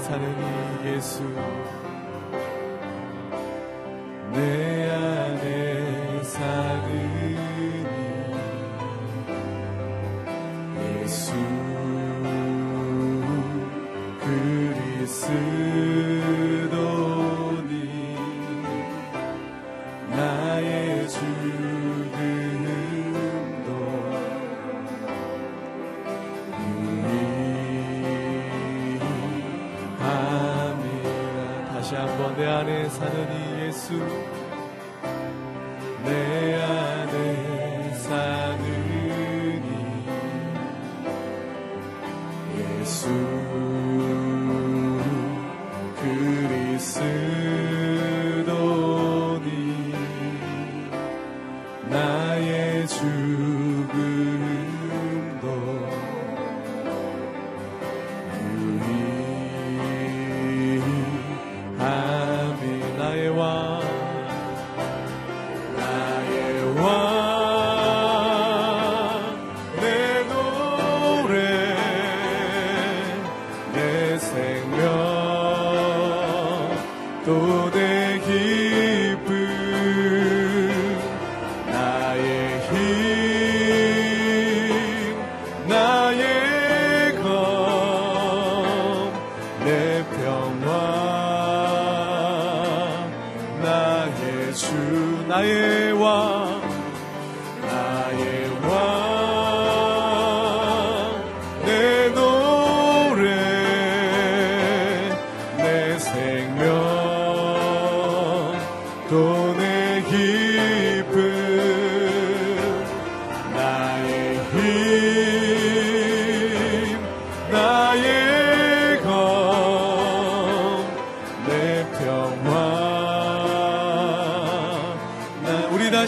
사랑이 예수. 안에 사느니 예수.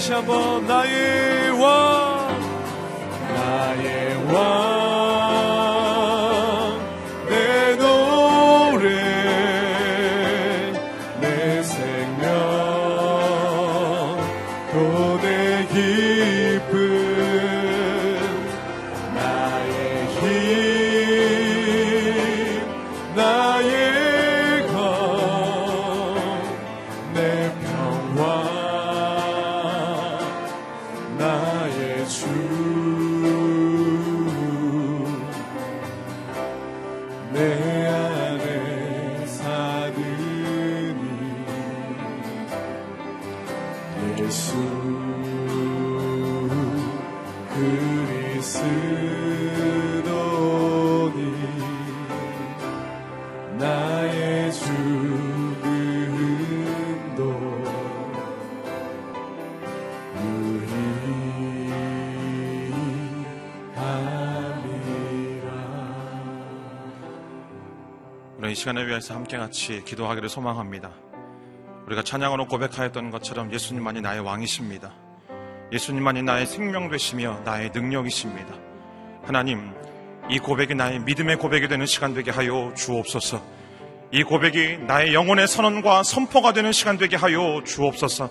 yaşam ondayım. 오늘 이 시간을 위해서 함께 같이 기도하기를 소망합니다. 우리가 찬양으로 고백하였던 것처럼 예수님만이 나의 왕이십니다. 예수님만이 나의 생명 되시며 나의 능력이십니다. 하나님, 이 고백이 나의 믿음의 고백이 되는 시간 되게 하여 주옵소서. 이 고백이 나의 영혼의 선언과 선포가 되는 시간 되게 하여 주옵소서.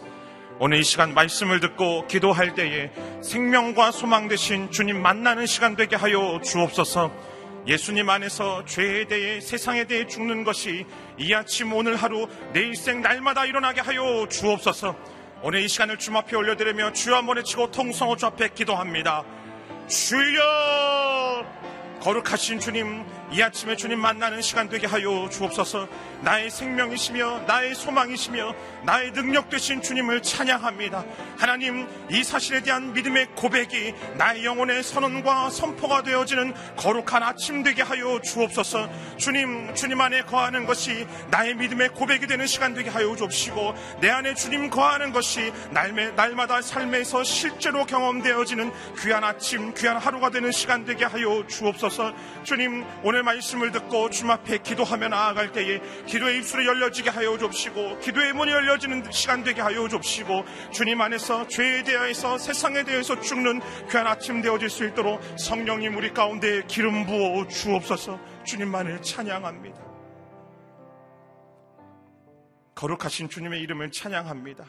오늘 이 시간 말씀을 듣고 기도할 때에 생명과 소망 되신 주님 만나는 시간 되게 하여 주옵소서. 예수님 안에서 죄에 대해 세상에 대해 죽는 것이 이 아침 오늘 하루 내 일생 날마다 일어나게 하여 주옵소서. 오늘 이 시간을 주님 앞에 올려드리며 주여 한번 외치고 통성호 주 앞에 기도합니다. 주여 거룩하신 주님 이 아침에 주님 만나는 시간 되게 하여 주옵소서. 나의 생명이시며 나의 소망이시며 나의 능력 되신 주님을 찬양합니다. 하나님 이 사실에 대한 믿음의 고백이 나의 영혼의 선언과 선포가 되어지는 거룩한 아침 되게 하여 주옵소서. 주님 주님 안에 거하는 것이 나의 믿음의 고백이 되는 시간 되게 하여 주옵시고 내 안에 주님 거하는 것이 날매, 날마다 삶에서 실제로 경험되어지는 귀한 아침 귀한 하루가 되는 시간 되게 하여 주옵소서. 주님 오늘 말씀을 듣고 주님 앞에 기도하며 나아갈 때에 기도의 입술이 열려지게 하여 줍시고 기도의 문이 열려지는 시간 되게 하여 줍시고 주님 안에서 죄에 대해서 세상에 대해서 죽는 귀한 아침 되어질 수 있도록 성령님 우리 가운데 기름 부어 주옵소서 주님만을 찬양합니다. 거룩하신 주님의 이름을 찬양합니다.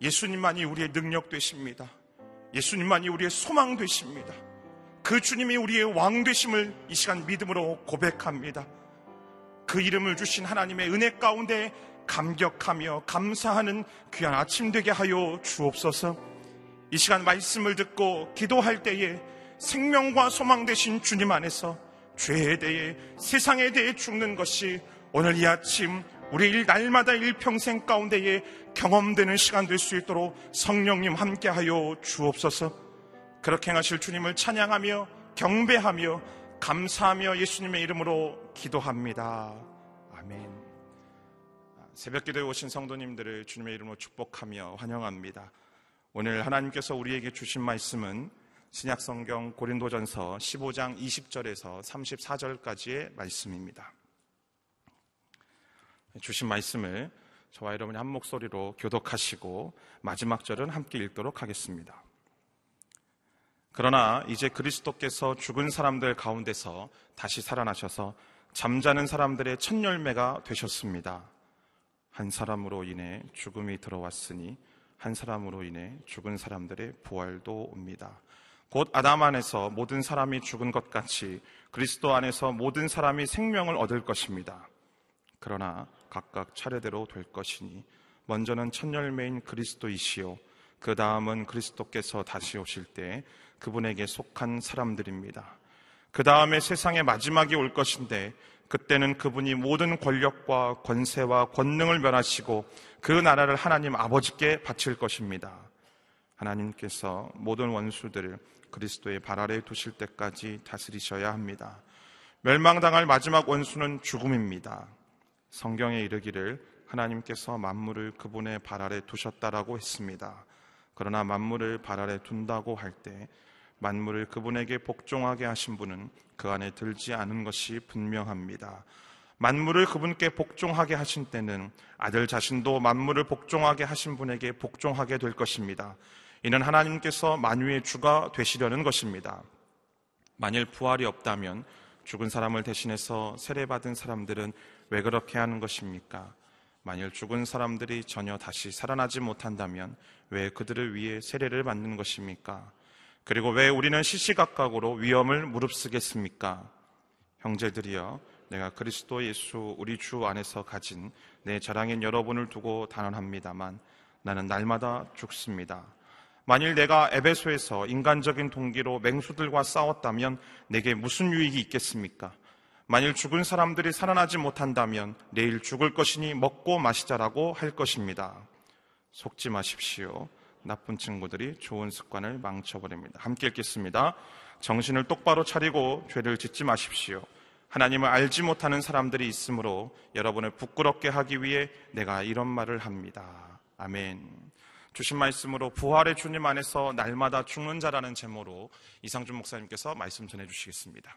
예수님만이 우리의 능력 되십니다. 예수님만이 우리의 소망 되십니다. 그 주님이 우리의 왕 되심을 이 시간 믿음으로 고백합니다. 그 이름을 주신 하나님의 은혜 가운데 감격하며 감사하는 귀한 아침 되게 하여 주옵소서. 이 시간 말씀을 듣고 기도할 때에 생명과 소망 되신 주님 안에서 죄에 대해 세상에 대해 죽는 것이 오늘 이 아침 우리 일 날마다 일평생 가운데에 경험되는 시간 될 수 있도록 성령님 함께하여 주옵소서. 그렇게 행하실 주님을 찬양하며 경배하며 감사하며 예수님의 이름으로 기도합니다. 아멘. 새벽 기도에 오신 성도님들을 주님의 이름으로 축복하며 환영합니다. 오늘 하나님께서 우리에게 주신 말씀은 신약 성경 고린도전서 15장 20절에서 34절까지의 말씀입니다. 주신 말씀을 저와 여러분이 한 목소리로 교독하시고 마지막 절은 함께 읽도록 하겠습니다. 그러나 이제 그리스도께서 죽은 사람들 가운데서 다시 살아나셔서 잠자는 사람들의 첫 열매가 되셨습니다. 한 사람으로 인해 죽음이 들어왔으니 한 사람으로 인해 죽은 사람들의 부활도 옵니다. 곧 아담 안에서 모든 사람이 죽은 것 같이 그리스도 안에서 모든 사람이 생명을 얻을 것입니다. 그러나 각각 차례대로 될 것이니 먼저는 첫 열매인 그리스도이시요 그 다음은 그리스도께서 다시 오실 때 그분에게 속한 사람들입니다. 그 다음에 세상의 마지막이 올 것인데 그때는 그분이 모든 권력과 권세와 권능을 멸하시고 그 나라를 하나님 아버지께 바칠 것입니다. 하나님께서 모든 원수들을 그리스도의 발 아래에 두실 때까지 다스리셔야 합니다. 멸망당할 마지막 원수는 죽음입니다. 성경에 이르기를 하나님께서 만물을 그분의 발 아래 두셨다라고 했습니다. 그러나 만물을 발 아래 둔다고 할 때 만물을 그분에게 복종하게 하신 분은 그 안에 들지 않은 것이 분명합니다. 만물을 그분께 복종하게 하신 때는 아들 자신도 만물을 복종하게 하신 분에게 복종하게 될 것입니다. 이는 하나님께서 만유의 주가 되시려는 것입니다. 만일 부활이 없다면 죽은 사람을 대신해서 세례받은 사람들은 왜 그렇게 하는 것입니까? 만일 죽은 사람들이 전혀 다시 살아나지 못한다면 왜 그들을 위해 세례를 받는 것입니까? 그리고 왜 우리는 시시각각으로 위험을 무릅쓰겠습니까? 형제들이여, 내가 그리스도 예수 우리 주 안에서 가진 내 자랑인 여러분을 두고 단언합니다만 나는 날마다 죽습니다. 만일 내가 에베소에서 인간적인 동기로 맹수들과 싸웠다면 내게 무슨 유익이 있겠습니까? 만일 죽은 사람들이 살아나지 못한다면 내일 죽을 것이니 먹고 마시자라고 할 것입니다. 속지 마십시오. 나쁜 친구들이 좋은 습관을 망쳐버립니다. 함께 읽겠습니다. 정신을 똑바로 차리고 죄를 짓지 마십시오. 하나님을 알지 못하는 사람들이 있으므로 여러분을 부끄럽게 하기 위해 내가 이런 말을 합니다. 아멘. 주신 말씀으로 부활의 주님 안에서 날마다 죽는 자라는 제목으로 이상준 목사님께서 말씀 전해 주시겠습니다.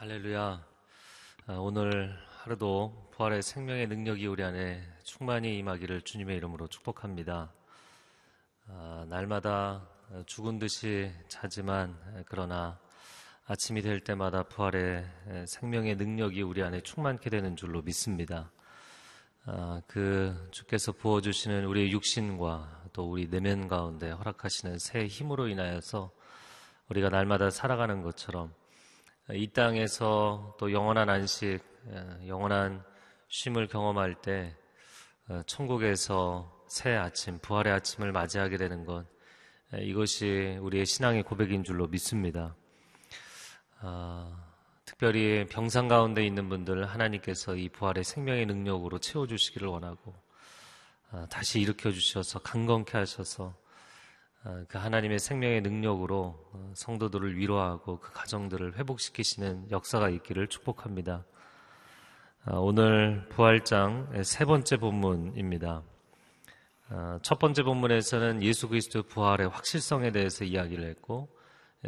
할렐루야. 아, 오늘 하루도 부활의 생명의 능력이 우리 안에 충만히 임하기를 주님의 이름으로 축복합니다. 아, 날마다 죽은 듯이 자지만 그러나 아침이 될 때마다 부활의 생명의 능력이 우리 안에 충만케 되는 줄로 믿습니다. 아, 그 주께서 부어주시는 우리의 육신과 또 우리 내면 가운데 허락하시는 새 힘으로 인하여서 우리가 날마다 살아가는 것처럼 이 땅에서 또 영원한 안식, 영원한 쉼을 경험할 때 어, 천국에서 새 아침, 부활의 아침을 맞이하게 되는 것 이것이 우리의 신앙의 고백인 줄로 믿습니다. 아, 특별히 병상 가운데 있는 분들 하나님께서 이 부활의 생명의 능력으로 채워주시기를 원하고 아, 다시 일으켜 주셔서 강건케 하셔서 아, 그 하나님의 생명의 능력으로 어, 성도들을 위로하고 그 가정들을 회복시키시는 역사가 있기를 축복합니다. 아, 오늘 부활장 세 번째 본문입니다. 아, 첫 번째 본문에서는 예수 그리스도 부활의 확실성에 대해서 이야기를 했고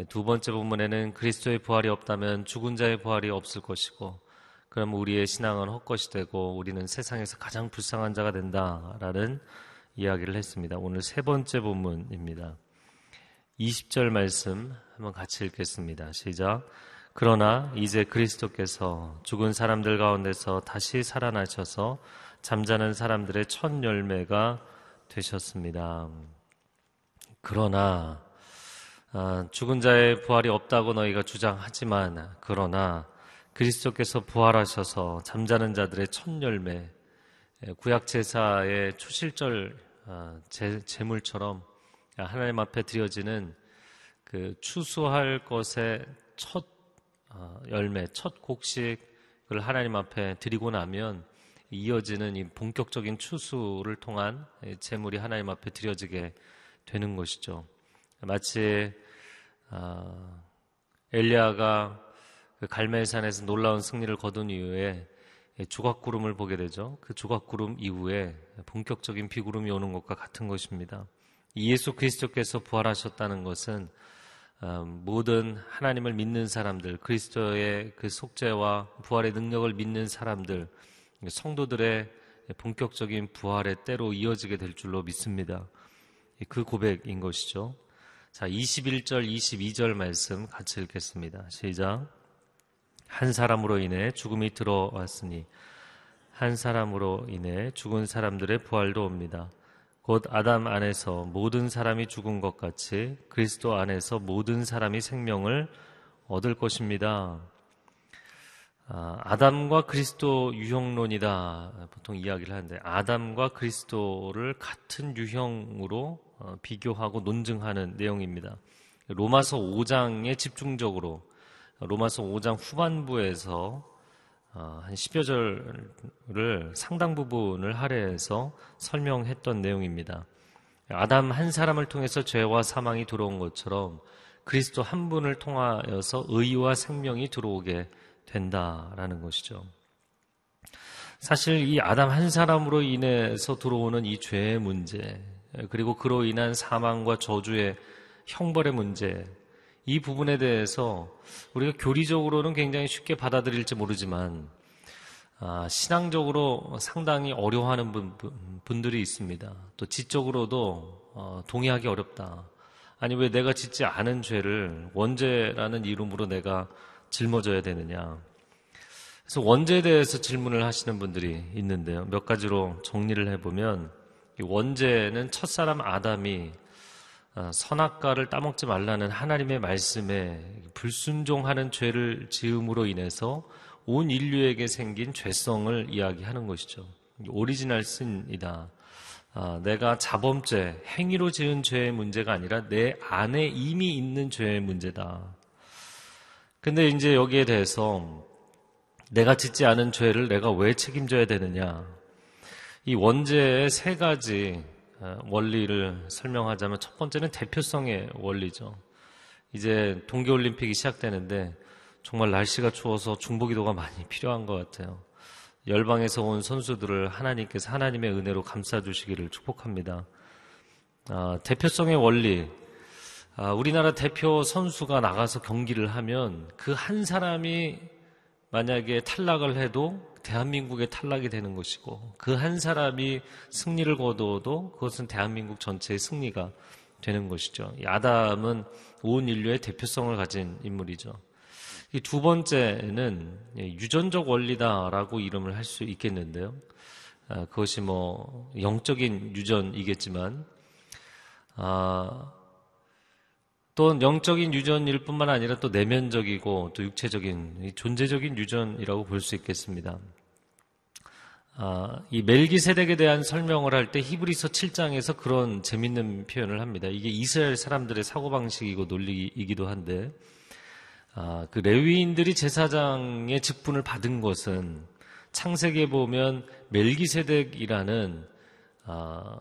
두 번째 본문에는 그리스도의 부활이 없다면 죽은 자의 부활이 없을 것이고 그럼 우리의 신앙은 헛것이 되고 우리는 세상에서 가장 불쌍한 자가 된다라는 이야기를 했습니다. 오늘 세 번째 본문입니다. 20절 말씀 한번 같이 읽겠습니다. 시작. 그러나 이제 그리스도께서 죽은 사람들 가운데서 다시 살아나셔서 잠자는 사람들의 첫 열매가 되셨습니다. 그러나 아, 죽은 자의 부활이 없다고 너희가 주장하지만 그러나 그리스도께서 부활하셔서 잠자는 자들의 첫 열매 예, 구약 제사의 초실절 아, 제물처럼 하나님 앞에 드려지는 그 추수할 것의 첫 아, 열매, 첫 곡식을 하나님 앞에 드리고 나면 이어지는 이 본격적인 추수를 통한 제물이 하나님 앞에 드려지게 되는 것이죠. 마치 아, 엘리야가 그 갈멜산에서 놀라운 승리를 거둔 이후에 예, 조각구름을 보게 되죠. 그 조각구름 이후에 본격적인 비구름이 오는 것과 같은 것입니다. 예수 그리스도께서 부활하셨다는 것은 어, 모든 하나님을 믿는 사람들, 그리스도의 그 속죄와 부활의 능력을 믿는 사람들, 성도들의 본격적인 부활의 때로 이어지게 될 줄로 믿습니다. 그 고백인 것이죠. 자, 21절, 22절 말씀 같이 읽겠습니다. 시작. 한 사람으로 인해 죽음이 들어왔으니 한 사람으로 인해 죽은 사람들의 부활도 옵니다. 곧 아담 안에서 모든 사람이 죽은 것 같이 그리스도 안에서 모든 사람이 생명을 얻을 것입니다. 아, 담과 그리스도 유형론이다 보통 이야기를 하는데 아담과 그리스도를 같은 유형으로 어, 비교하고 논증하는 내용입니다. 로마서 5장에 집중적으로 로마서 5장 후반부에서 어, 한 10여 절을 상당 부분을 할애해서 설명했던 내용입니다. 아담 한 사람을 통해서 죄와 사망이 들어온 것처럼 그리스도 한 분을 통하여서 의와 생명이 들어오게 된다라는 것이죠. 사실 이 아담 한 사람으로 인해서 들어오는 이 죄의 문제, 그리고 그로 인한 사망과 저주의 형벌의 문제, 이 부분에 대해서 우리가 교리적으로는 굉장히 쉽게 받아들일지 모르지만 아, 신앙적으로 상당히 어려워하는 분, 분들이 있습니다. 또 지적으로도 어, 동의하기 어렵다. 아니 왜 내가 짓지 않은 죄를 원죄라는 이름으로 내가 짊어져야 되느냐. 그래서 원죄에 대해서 질문을 하시는 분들이 있는데요. 몇 가지로 정리를 해보면 원죄는 첫사람 아담이 어, 선악과를 따먹지 말라는 하나님의 말씀에 불순종하는 죄를 지음으로 인해서 온 인류에게 생긴 죄성을 이야기하는 것이죠. 오리지널 신이다. 아, 내가 자범죄, 행위로 지은 죄의 문제가 아니라 내 안에 이미 있는 죄의 문제다. 근데 이제 여기에 대해서 내가 짓지 않은 죄를 내가 왜 책임져야 되느냐. 이 원죄의 세 가지 어, 원리를 설명하자면 첫 번째는 대표성의 원리죠. 이제 동계올림픽이 시작되는데 정말 날씨가 추워서 중보기도가 많이 필요한 것 같아요. 열방에서 온 선수들을 하나님께서 하나님의 은혜로 감싸주시기를 축복합니다. 아, 대표성의 원리. 아, 우리나라 대표 선수가 나가서 경기를 하면 그 한 사람이 만약에 탈락을 해도 대한민국의 탈락이 되는 것이고 그 한 사람이 승리를 거두어도 그것은 대한민국 전체의 승리가 되는 것이죠. 이 아담은 온 인류의 대표성을 가진 인물이죠. 이두 번째는 유전적 원리다라고 이름을 할 수 있겠는데요. 아, 그것이 뭐 영적인 유전이겠지만 아, 또 영적인 유전일 뿐만 아니라 또 내면적이고 또 육체적인 존재적인 유전이라고 볼 수 있겠습니다. 아, 이 멜기세덱에 대한 설명을 할 때 히브리서 7장에서 그런 재밌는 표현을 합니다. 이게 이스라엘 사람들의 사고방식이고 논리이기도 한데, 아, 그 레위인들이 제사장의 직분을 받은 것은 창세기에 보면 멜기세덱이라는 아,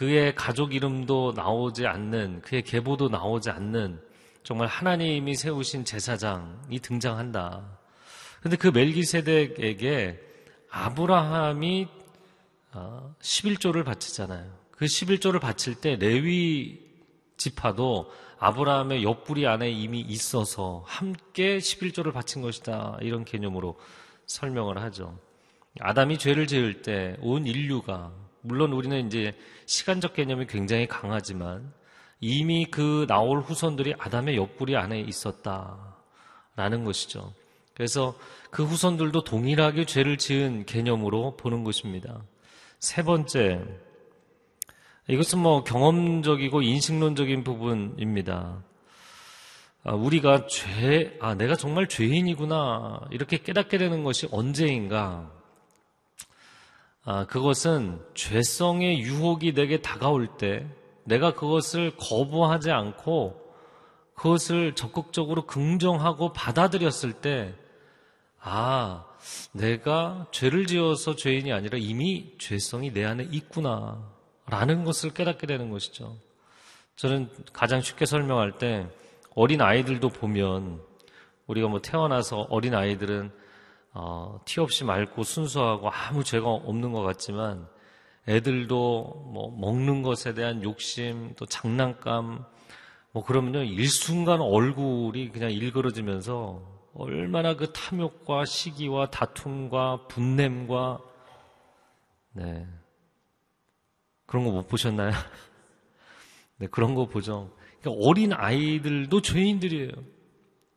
그의 가족 이름도 나오지 않는 그의 계보도 나오지 않는 정말 하나님이 세우신 제사장이 등장한다. 근데 그 멜기세덱에게 아브라함이 11조를 어, 바치잖아요. 그 11조를 바칠 때 레위 지파도 아브라함의 옆구리 안에 이미 있어서 함께 11조를 바친 것이다. 이런 개념으로 설명을 하죠. 아담이 죄를 지을 때 온 인류가 물론 우리는 이제 시간적 개념이 굉장히 강하지만 이미 그 나올 후손들이 아담의 옆구리 안에 있었다라는 것이죠. 그래서 그 후손들도 동일하게 죄를 지은 개념으로 보는 것입니다. 세 번째, 이것은 뭐 경험적이고 인식론적인 부분입니다. 아, 우리가 죄, 아, 내가 정말 죄인이구나. 이렇게 깨닫게 되는 것이 언제인가? 아, 그것은 죄성의 유혹이 내게 다가올 때 내가 그것을 거부하지 않고 그것을 적극적으로 긍정하고 받아들였을 때 아, 내가 죄를 지어서 죄인이 아니라 이미 죄성이 내 안에 있구나. 라는 것을 깨닫게 되는 것이죠. 저는 가장 쉽게 설명할 때 어린 아이들도 보면 우리가 뭐 태어나서 어린 아이들은 어, 티 없이 맑고 순수하고 아무 죄가 없는 것 같지만 애들도 뭐 먹는 것에 대한 욕심 또 장난감 뭐 그러면요 일순간 얼굴이 그냥 일그러지면서 얼마나 그 탐욕과 시기와 다툼과 분냄과 네 그런 거 못 보셨나요? 네 그런 거 보죠. 그러니까 어린 아이들도 죄인들이에요.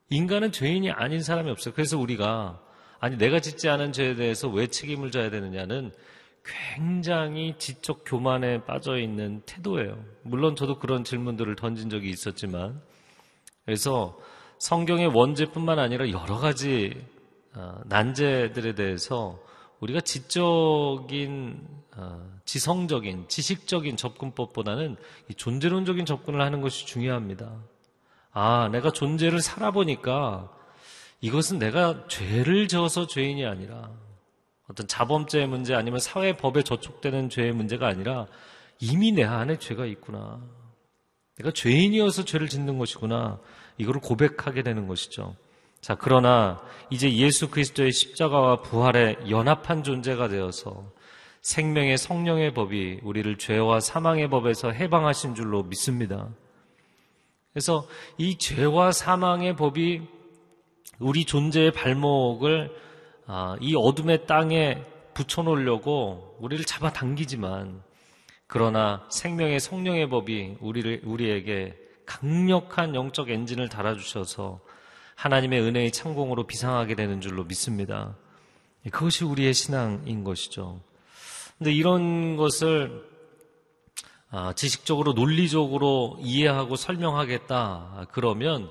인간은 죄인이 아닌 사람이 없어요. 그래서 우리가 아니 내가 짓지 않은 죄에 대해서 왜 책임을 져야 되느냐는 굉장히 지적 교만에 빠져 있는 태도예요. 물론 저도 그런 질문들을 던진 적이 있었지만 그래서 성경의 원죄뿐만 아니라 여러 가지 어, 난제들에 대해서 우리가 지적인 어, 지성적인 지식적인 접근법보다는 존재론적인 접근을 하는 것이 중요합니다. 아, 내가 존재를 살아보니까 이것은 내가 죄를 져서 죄인이 아니라 어떤 자범죄의 문제 아니면 사회법에 저촉되는 죄의 문제가 아니라 이미 내 안에 죄가 있구나. 내가 죄인이어서 죄를 짓는 것이구나. 이거를 고백하게 되는 것이죠. 자, 그러나 이제 예수 그리스도의 십자가와 부활에 연합한 존재가 되어서 생명의 성령의 법이 우리를 죄와 사망의 법에서 해방하신 줄로 믿습니다. 그래서 이 죄와 사망의 법이 우리 존재의 발목을 아, 이 어둠의 땅에 붙여놓으려고 우리를 잡아당기지만 그러나 생명의 성령의 법이 우리를 우리에게 강력한 영적 엔진을 달아주셔서 하나님의 은혜의 창공으로 비상하게 되는 줄로 믿습니다. 그것이 우리의 신앙인 것이죠. 근데 이런 것을 아, 지식적으로 논리적으로 이해하고 설명하겠다. 그러면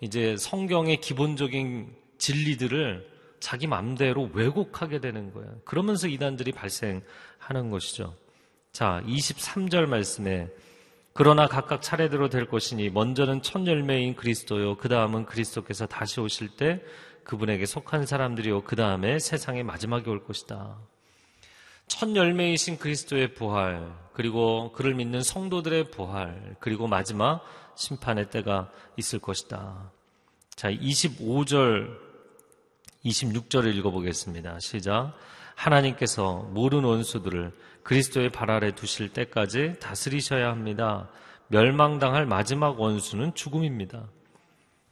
이제 성경의 기본적인 진리들을 자기 맘대로 왜곡하게 되는 거예요. 그러면서 이단들이 발생하는 것이죠. 자, 23절 말씀에 그러나 각각 차례대로 될 것이니 먼저는 첫 열매인 그리스도요. 그 다음은 그리스도께서 다시 오실 때 그분에게 속한 사람들이요. 그 다음에 세상의 마지막에 올 것이다. 첫 열매이신 그리스도의 부활, 그리고 그를 믿는 성도들의 부활, 그리고 마지막 심판의 때가 있을 것이다. 자, 25절 26절을 읽어보겠습니다. 시작. 하나님께서 모든 원수들을 그리스도의 발 아래 두실 때까지 다스리셔야 합니다. 멸망당할 마지막 원수는 죽음입니다.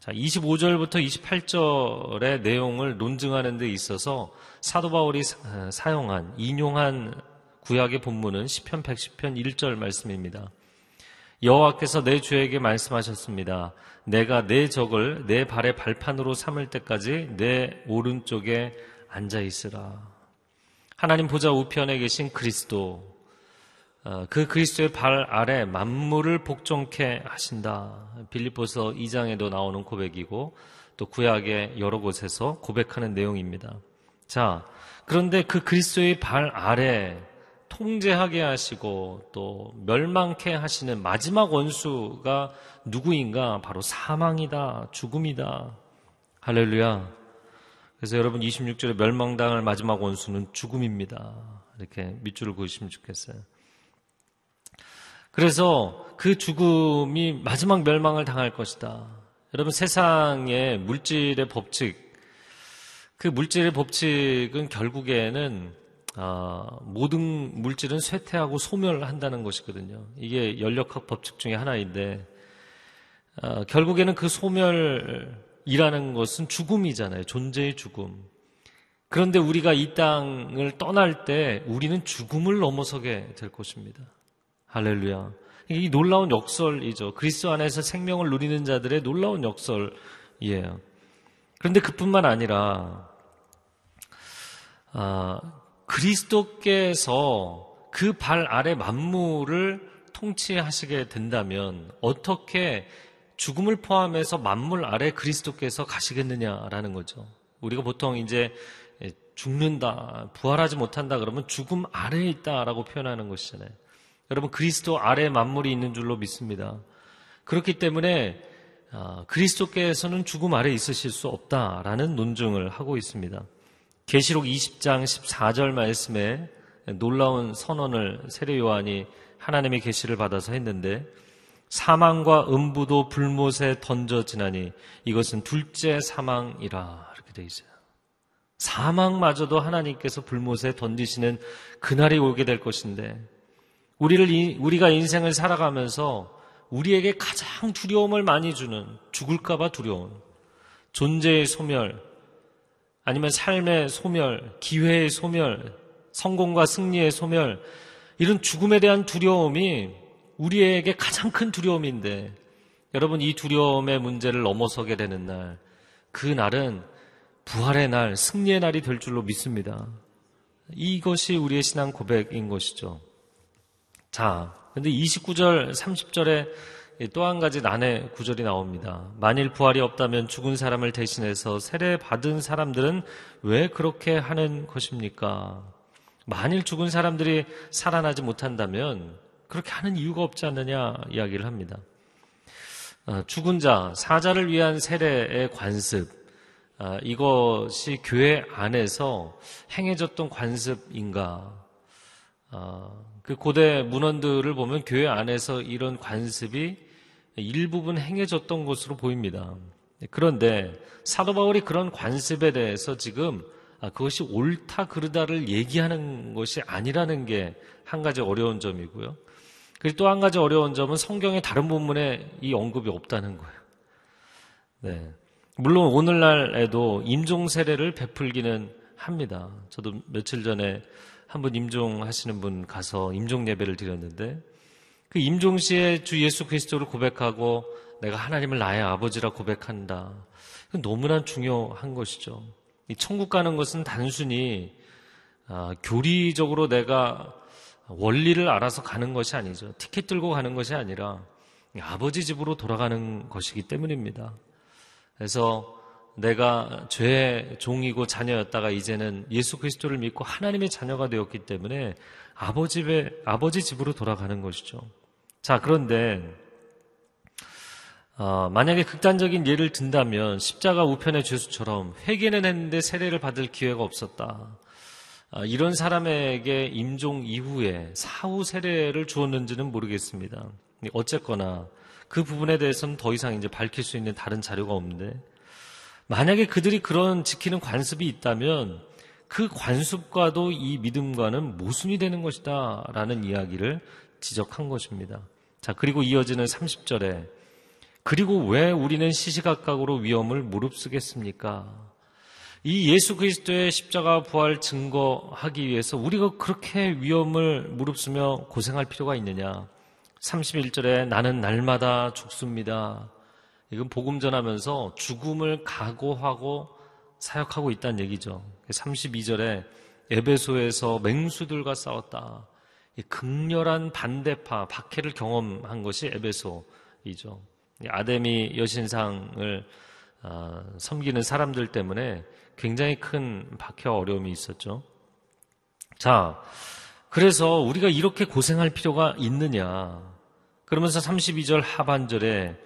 자, 25절부터 28절의 내용을 논증하는 데 있어서 사도 바울이 사용한 인용한 구약의 본문은 시편 110편 1절 말씀입니다. 여호와께서 내 주에게 말씀하셨습니다. 내가 내 적을 내 발의 발판으로 삼을 때까지 내 오른쪽에 앉아 있으라. 하나님 보좌 우편에 계신 그리스도, 어, 그 그리스도의 발 아래 만물을 복종케 하신다. 빌립보서 2장에도 나오는 고백이고 또 구약의 여러 곳에서 고백하는 내용입니다. 자, 그런데 그 그리스도의 발 아래 통제하게 하시고 또 멸망케 하시는 마지막 원수가 누구인가? 바로 사망이다, 죽음이다. 할렐루야. 그래서 여러분 26절에 멸망당할 마지막 원수는 죽음입니다. 이렇게 밑줄을 그으시면 좋겠어요. 그래서 그 죽음이 마지막 멸망을 당할 것이다. 여러분 세상의 물질의 법칙, 그 물질의 법칙은 결국에는 어, 모든 물질은 쇠퇴하고 소멸한다는 것이거든요. 이게 연력학 법칙 중에 하나인데 어, 결국에는 그 소멸이라는 것은 죽음이잖아요. 존재의 죽음. 그런데 우리가 이 땅을 떠날 때 우리는 죽음을 넘어서게 될 것입니다. 할렐루야. 이 놀라운 역설이죠. 그리스도 안에서 생명을 누리는 자들의 놀라운 역설이에요. 그런데 그뿐만 아니라 아, 그리스도께서 그 발 아래 만물을 통치하시게 된다면 어떻게 죽음을 포함해서 만물 아래 그리스도께서 가시겠느냐라는 거죠. 우리가 보통 이제 죽는다, 부활하지 못한다 그러면 죽음 아래에 있다라고 표현하는 것이잖아요. 여러분 그리스도 아래 만물이 있는 줄로 믿습니다. 그렇기 때문에 아, 그리스도께서는 죽음 아래 있으실 수 없다라는 논증을 하고 있습니다. 계시록 20장 14절 말씀에 놀라운 선언을 세례 요한이 하나님의 계시를 받아서 했는데 사망과 음부도 불못에 던져지나니 이것은 둘째 사망이라 이렇게 돼 있어요. 사망마저도 하나님께서 불못에 던지시는 그날이 오게 될 것인데 우리를 우리가 인생을 살아가면서 우리에게 가장 두려움을 많이 주는 죽을까봐 두려운 존재의 소멸, 아니면 삶의 소멸, 기회의 소멸, 성공과 승리의 소멸, 이런 죽음에 대한 두려움이 우리에게 가장 큰 두려움인데, 여러분 이 두려움의 문제를 넘어서게 되는 날, 그 날은 부활의 날, 승리의 날이 될 줄로 믿습니다. 이것이 우리의 신앙 고백인 것이죠. 자, 근데 29절, 30절에 또 한 가지 난의 구절이 나옵니다. 만일 부활이 없다면 죽은 사람을 대신해서 세례 받은 사람들은 왜 그렇게 하는 것입니까? 만일 죽은 사람들이 살아나지 못한다면 그렇게 하는 이유가 없지 않느냐 이야기를 합니다. 어, 죽은 자, 사자를 위한 세례의 관습, 어, 이것이 교회 안에서 행해졌던 관습인가? 어, 그 고대 문헌들을 보면 교회 안에서 이런 관습이 일부분 행해졌던 것으로 보입니다. 그런데 사도 바울이 그런 관습에 대해서 지금 아, 그것이 옳다 그르다를 얘기하는 것이 아니라는 게 한 가지 어려운 점이고요. 그리고 또 한 가지 어려운 점은 성경의 다른 본문에 이 언급이 없다는 거예요. 네. 물론 오늘날에도 임종 세례를 베풀기는 합니다. 저도 며칠 전에 한 분 임종하시는 분 가서 임종 예배를 드렸는데 그 임종시에 주 예수 그리스도를 고백하고 내가 하나님을 나의 아버지라 고백한다. 너무나 중요한 것이죠. 이 천국 가는 것은 단순히 아, 교리적으로 내가 원리를 알아서 가는 것이 아니죠. 티켓 들고 가는 것이 아니라 아버지 집으로 돌아가는 것이기 때문입니다. 그래서 내가 죄의 종이고 자녀였다가 이제는 예수 그리스도를 믿고 하나님의 자녀가 되었기 때문에 아버지 집 아버지 집으로 돌아가는 것이죠. 자, 그런데 어, 만약에 극단적인 예를 든다면 십자가 우편의 죄수처럼 회개는 했는데 세례를 받을 기회가 없었다. 어, 이런 사람에게 임종 이후에 사후 세례를 주었는지는 모르겠습니다. 어쨌거나 그 부분에 대해서는 더 이상 이제 밝힐 수 있는 다른 자료가 없는데 만약에 그들이 그런 지키는 관습이 있다면 그 관습과도 이 믿음과는 모순이 되는 것이다 라는 이야기를 지적한 것입니다. 자, 그리고 이어지는 30절에 그리고 왜 우리는 시시각각으로 위험을 무릅쓰겠습니까? 이 예수 그리스도의 십자가 부활 증거하기 위해서 우리가 그렇게 위험을 무릅쓰며 고생할 필요가 있느냐? 31절에 나는 날마다 죽습니다. 이건 복음 전하면서 죽음을 각오하고 사역하고 있다는 얘기죠. 32절에 에베소에서 맹수들과 싸웠다. 극렬한 반대파, 박해를 경험한 것이 에베소이죠. 아데미 여신상을 아, 섬기는 사람들 때문에 굉장히 큰 박해와 어려움이 있었죠. 자, 그래서 우리가 이렇게 고생할 필요가 있느냐. 그러면서 32절 하반절에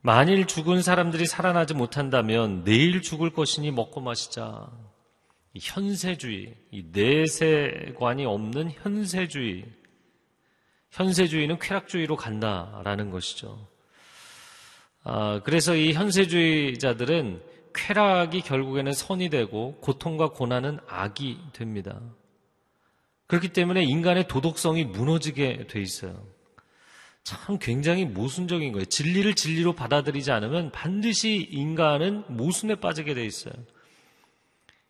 만일 죽은 사람들이 살아나지 못한다면 내일 죽을 것이니 먹고 마시자. 현세주의, 이 내세관이 없는 현세주의. 현세주의는 쾌락주의로 간다라는 것이죠. 아, 그래서 이 현세주의자들은 쾌락이 결국에는 선이 되고 고통과 고난은 악이 됩니다. 그렇기 때문에 인간의 도덕성이 무너지게 돼 있어요. 참 굉장히 모순적인 거예요. 진리를 진리로 받아들이지 않으면 반드시 인간은 모순에 빠지게 돼 있어요.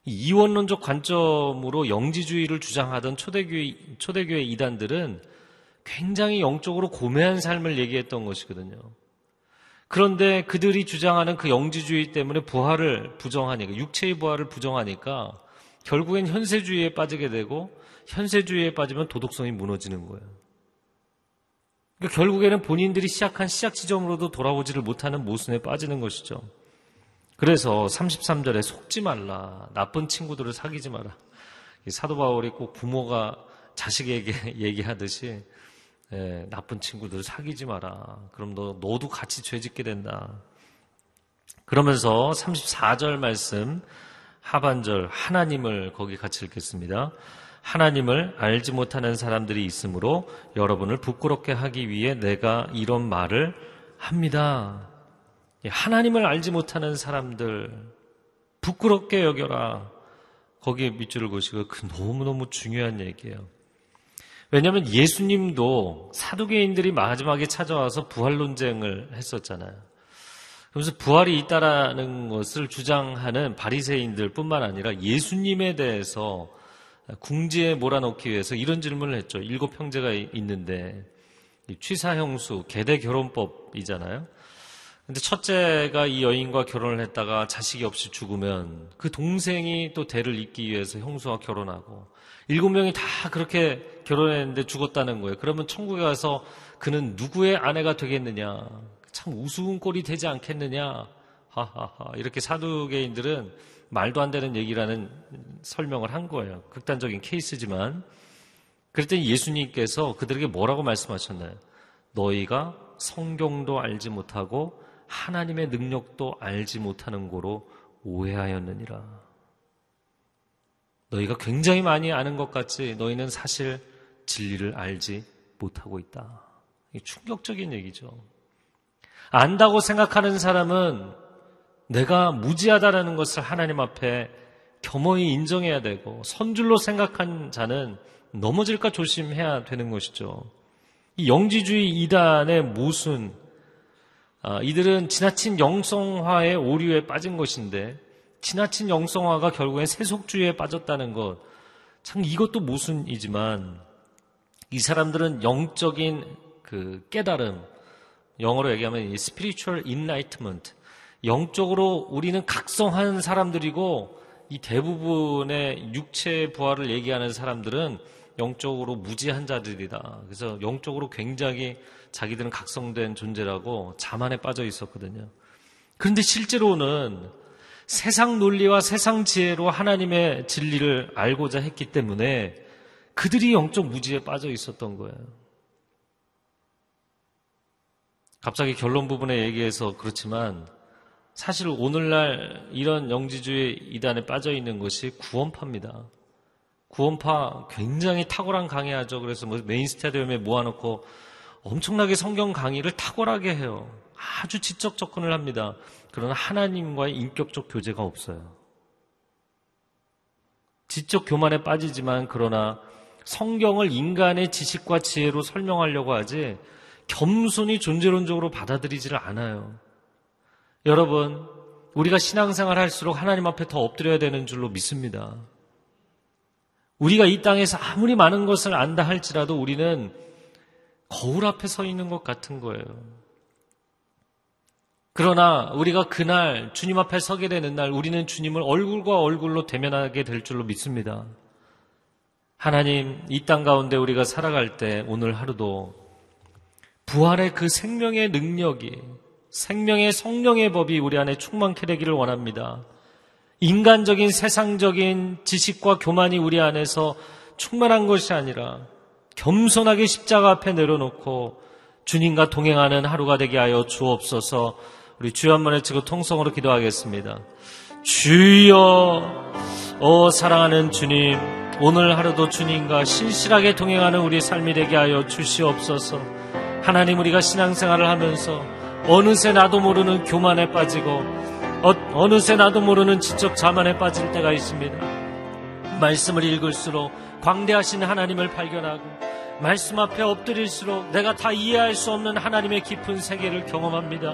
이원론적 관점으로 영지주의를 주장하던 초대교회, 초대교회 이단들은 굉장히 영적으로 고매한 삶을 얘기했던 것이거든요. 그런데 그들이 주장하는 그 영지주의 때문에 부활을 부정하니까, 육체의 부활을 부정하니까 결국엔 현세주의에 빠지게 되고 현세주의에 빠지면 도덕성이 무너지는 거예요. 그러니까 결국에는 본인들이 시작한 시작 지점으로도 돌아오지를 못하는 모순에 빠지는 것이죠. 그래서 33절에 속지 말라. 나쁜 친구들을 사귀지 마라. 사도 바울이 꼭 부모가 자식에게 얘기하듯이 예, 나쁜 친구들 사귀지 마라. 그럼 너, 너도 같이 죄 짓게 된다. 그러면서 34절 말씀 하반절 하나님을 거기 같이 읽겠습니다. 하나님을 알지 못하는 사람들이 있으므로 여러분을 부끄럽게 하기 위해 내가 이런 말을 합니다. 예, 하나님을 알지 못하는 사람들 부끄럽게 여겨라. 거기에 밑줄을 그시고 그 너무너무 중요한 얘기예요. 왜냐하면 예수님도 사두개인들이 마지막에 찾아와서 부활 논쟁을 했었잖아요. 그래서 부활이 있다라는 것을 주장하는 바리새인들뿐만 아니라 예수님에 대해서 궁지에 몰아넣기 위해서 이런 질문을 했죠. 일곱 형제가 있는데 취사 형수 계대 결혼법이잖아요. 근데 첫째가 이 여인과 결혼을 했다가 자식이 없이 죽으면 그 동생이 또 대를 잇기 위해서 형수와 결혼하고 일곱 명이 다 그렇게 결혼했는데 죽었다는 거예요. 그러면 천국에 가서 그는 누구의 아내가 되겠느냐? 참 우스운 꼴이 되지 않겠느냐? 하하하. 이렇게 사두개인들은 말도 안 되는 얘기라는 설명을 한 거예요. 극단적인 케이스지만. 그랬더니 예수님께서 그들에게 뭐라고 말씀하셨나요? 너희가 성경도 알지 못하고 하나님의 능력도 알지 못하는 고로 오해하였느니라. 너희가 굉장히 많이 아는 것 같지 너희는 사실 진리를 알지 못하고 있다. 충격적인 얘기죠. 안다고 생각하는 사람은 내가 무지하다라는 것을 하나님 앞에 겸허히 인정해야 되고 선줄로 생각한 자는 넘어질까 조심해야 되는 것이죠. 이 영지주의 이단의 모순, 아, 이들은 지나친 영성화의 오류에 빠진 것인데 지나친 영성화가 결국엔 세속주의에 빠졌다는 것. 참 이것도 모순이지만 이 사람들은 영적인 그 깨달음, 영어로 얘기하면 이 spiritual enlightenment, 영적으로 우리는 각성한 사람들이고 이 대부분의 육체 부활을 얘기하는 사람들은 영적으로 무지한 자들이다. 그래서 영적으로 굉장히 자기들은 각성된 존재라고 자만에 빠져 있었거든요. 그런데 실제로는 세상 논리와 세상 지혜로 하나님의 진리를 알고자 했기 때문에 그들이 영적 무지에 빠져 있었던 거예요. 갑자기 결론 부분에 얘기해서 그렇지만 사실 오늘날 이런 영지주의 이단에 빠져 있는 것이 구원파입니다. 구원파 굉장히 탁월한 강의하죠. 그래서 뭐 메인 스타디움에 모아놓고 엄청나게 성경 강의를 탁월하게 해요. 아주 지적 접근을 합니다. 그러나 하나님과의 인격적 교제가 없어요. 지적 교만에 빠지지만 그러나 성경을 인간의 지식과 지혜로 설명하려고 하지 겸손히 존재론적으로 받아들이지를 않아요. 여러분, 우리가 신앙생활 할수록 하나님 앞에 더 엎드려야 되는 줄로 믿습니다. 우리가 이 땅에서 아무리 많은 것을 안다 할지라도 우리는 거울 앞에 서 있는 것 같은 거예요. 그러나 우리가 그날 주님 앞에 서게 되는 날 우리는 주님을 얼굴과 얼굴로 대면하게 될 줄로 믿습니다. 하나님, 이 땅 가운데 우리가 살아갈 때 오늘 하루도 부활의 그 생명의 능력이 생명의 성령의 법이 우리 안에 충만케 되기를 원합니다. 인간적인 세상적인 지식과 교만이 우리 안에서 충만한 것이 아니라 겸손하게 십자가 앞에 내려놓고 주님과 동행하는 하루가 되게 하여 주옵소서 우리 주여 한번 외치고 통성으로 기도하겠습니다. 주여, 오 사랑하는 주님, 오늘 하루도 주님과 신실하게 동행하는 우리 삶이 되게 하여 주시옵소서. 하나님 우리가 신앙생활을 하면서 어느새 나도 모르는 교만에 빠지고 어, 느새 나도 모르는 지적 자만에 빠질 때가 있습니다. 말씀을 읽을수록 광대하신 하나님을 발견하고 말씀 앞에 엎드릴수록 내가 다 이해할 수 없는 하나님의 깊은 세계를 경험합니다.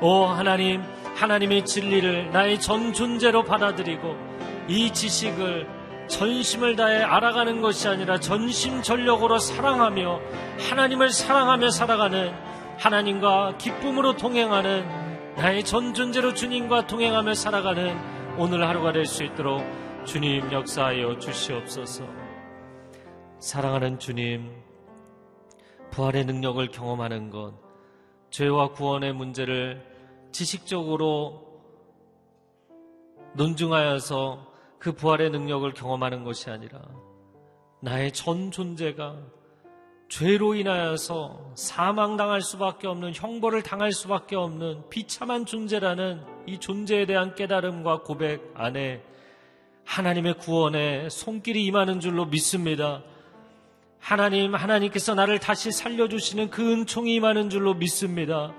오 하나님, 하나님의 진리를 나의 전 존재로 받아들이고 이 지식을 전심을 다해 알아가는 것이 아니라 전심 전력으로 사랑하며 하나님을 사랑하며 살아가는 하나님과 기쁨으로 동행하는 나의 전 존재로 주님과 동행하며 살아가는 오늘 하루가 될 수 있도록 주님 역사하여 주시옵소서. 사랑하는 주님, 부활의 능력을 경험하는 것, 죄와 구원의 문제를 지식적으로 논증하여서 그 부활의 능력을 경험하는 것이 아니라 나의 전 존재가 죄로 인하여서 사망당할 수밖에 없는 형벌을 당할 수밖에 없는 비참한 존재라는 이 존재에 대한 깨달음과 고백 안에 하나님의 구원에 손길이 임하는 줄로 믿습니다. 하나님, 하나님께서 나를 다시 살려주시는 그 은총이 임하는 줄로 믿습니다.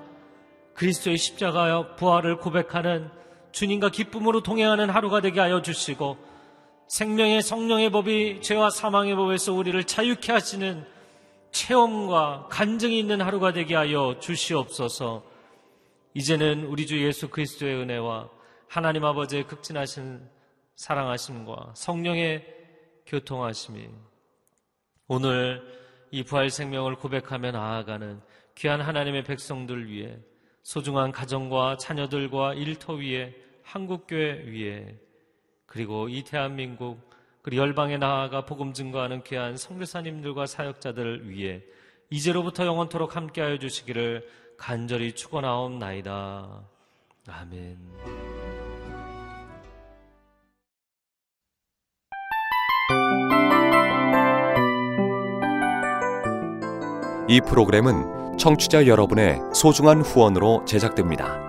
그리스도의 십자가 부활을 고백하는 주님과 기쁨으로 동행하는 하루가 되게 하여 주시고 생명의 성령의 법이 죄와 사망의 법에서 우리를 자유케 하시는 체험과 간증이 있는 하루가 되게 하여 주시옵소서. 이제는 우리 주 예수 그리스도의 은혜와 하나님 아버지의 극진하신 사랑하심과 성령의 교통하심이 오늘 이 부활 생명을 고백하며 나아가는 귀한 하나님의 백성들 위해 소중한 가정과 자녀들과 일터 위에 한국교회 위에 그리고 이 대한민국 그리고 열방에 나아가 복음 증거하는 귀한 성교사님들과 사역자들을 위해 이제로부터 영원토록 함께하여 주시기를 간절히 축원하옵나이다. 아멘. 이 프로그램은 청취자 여러분의 소중한 후원으로 제작됩니다.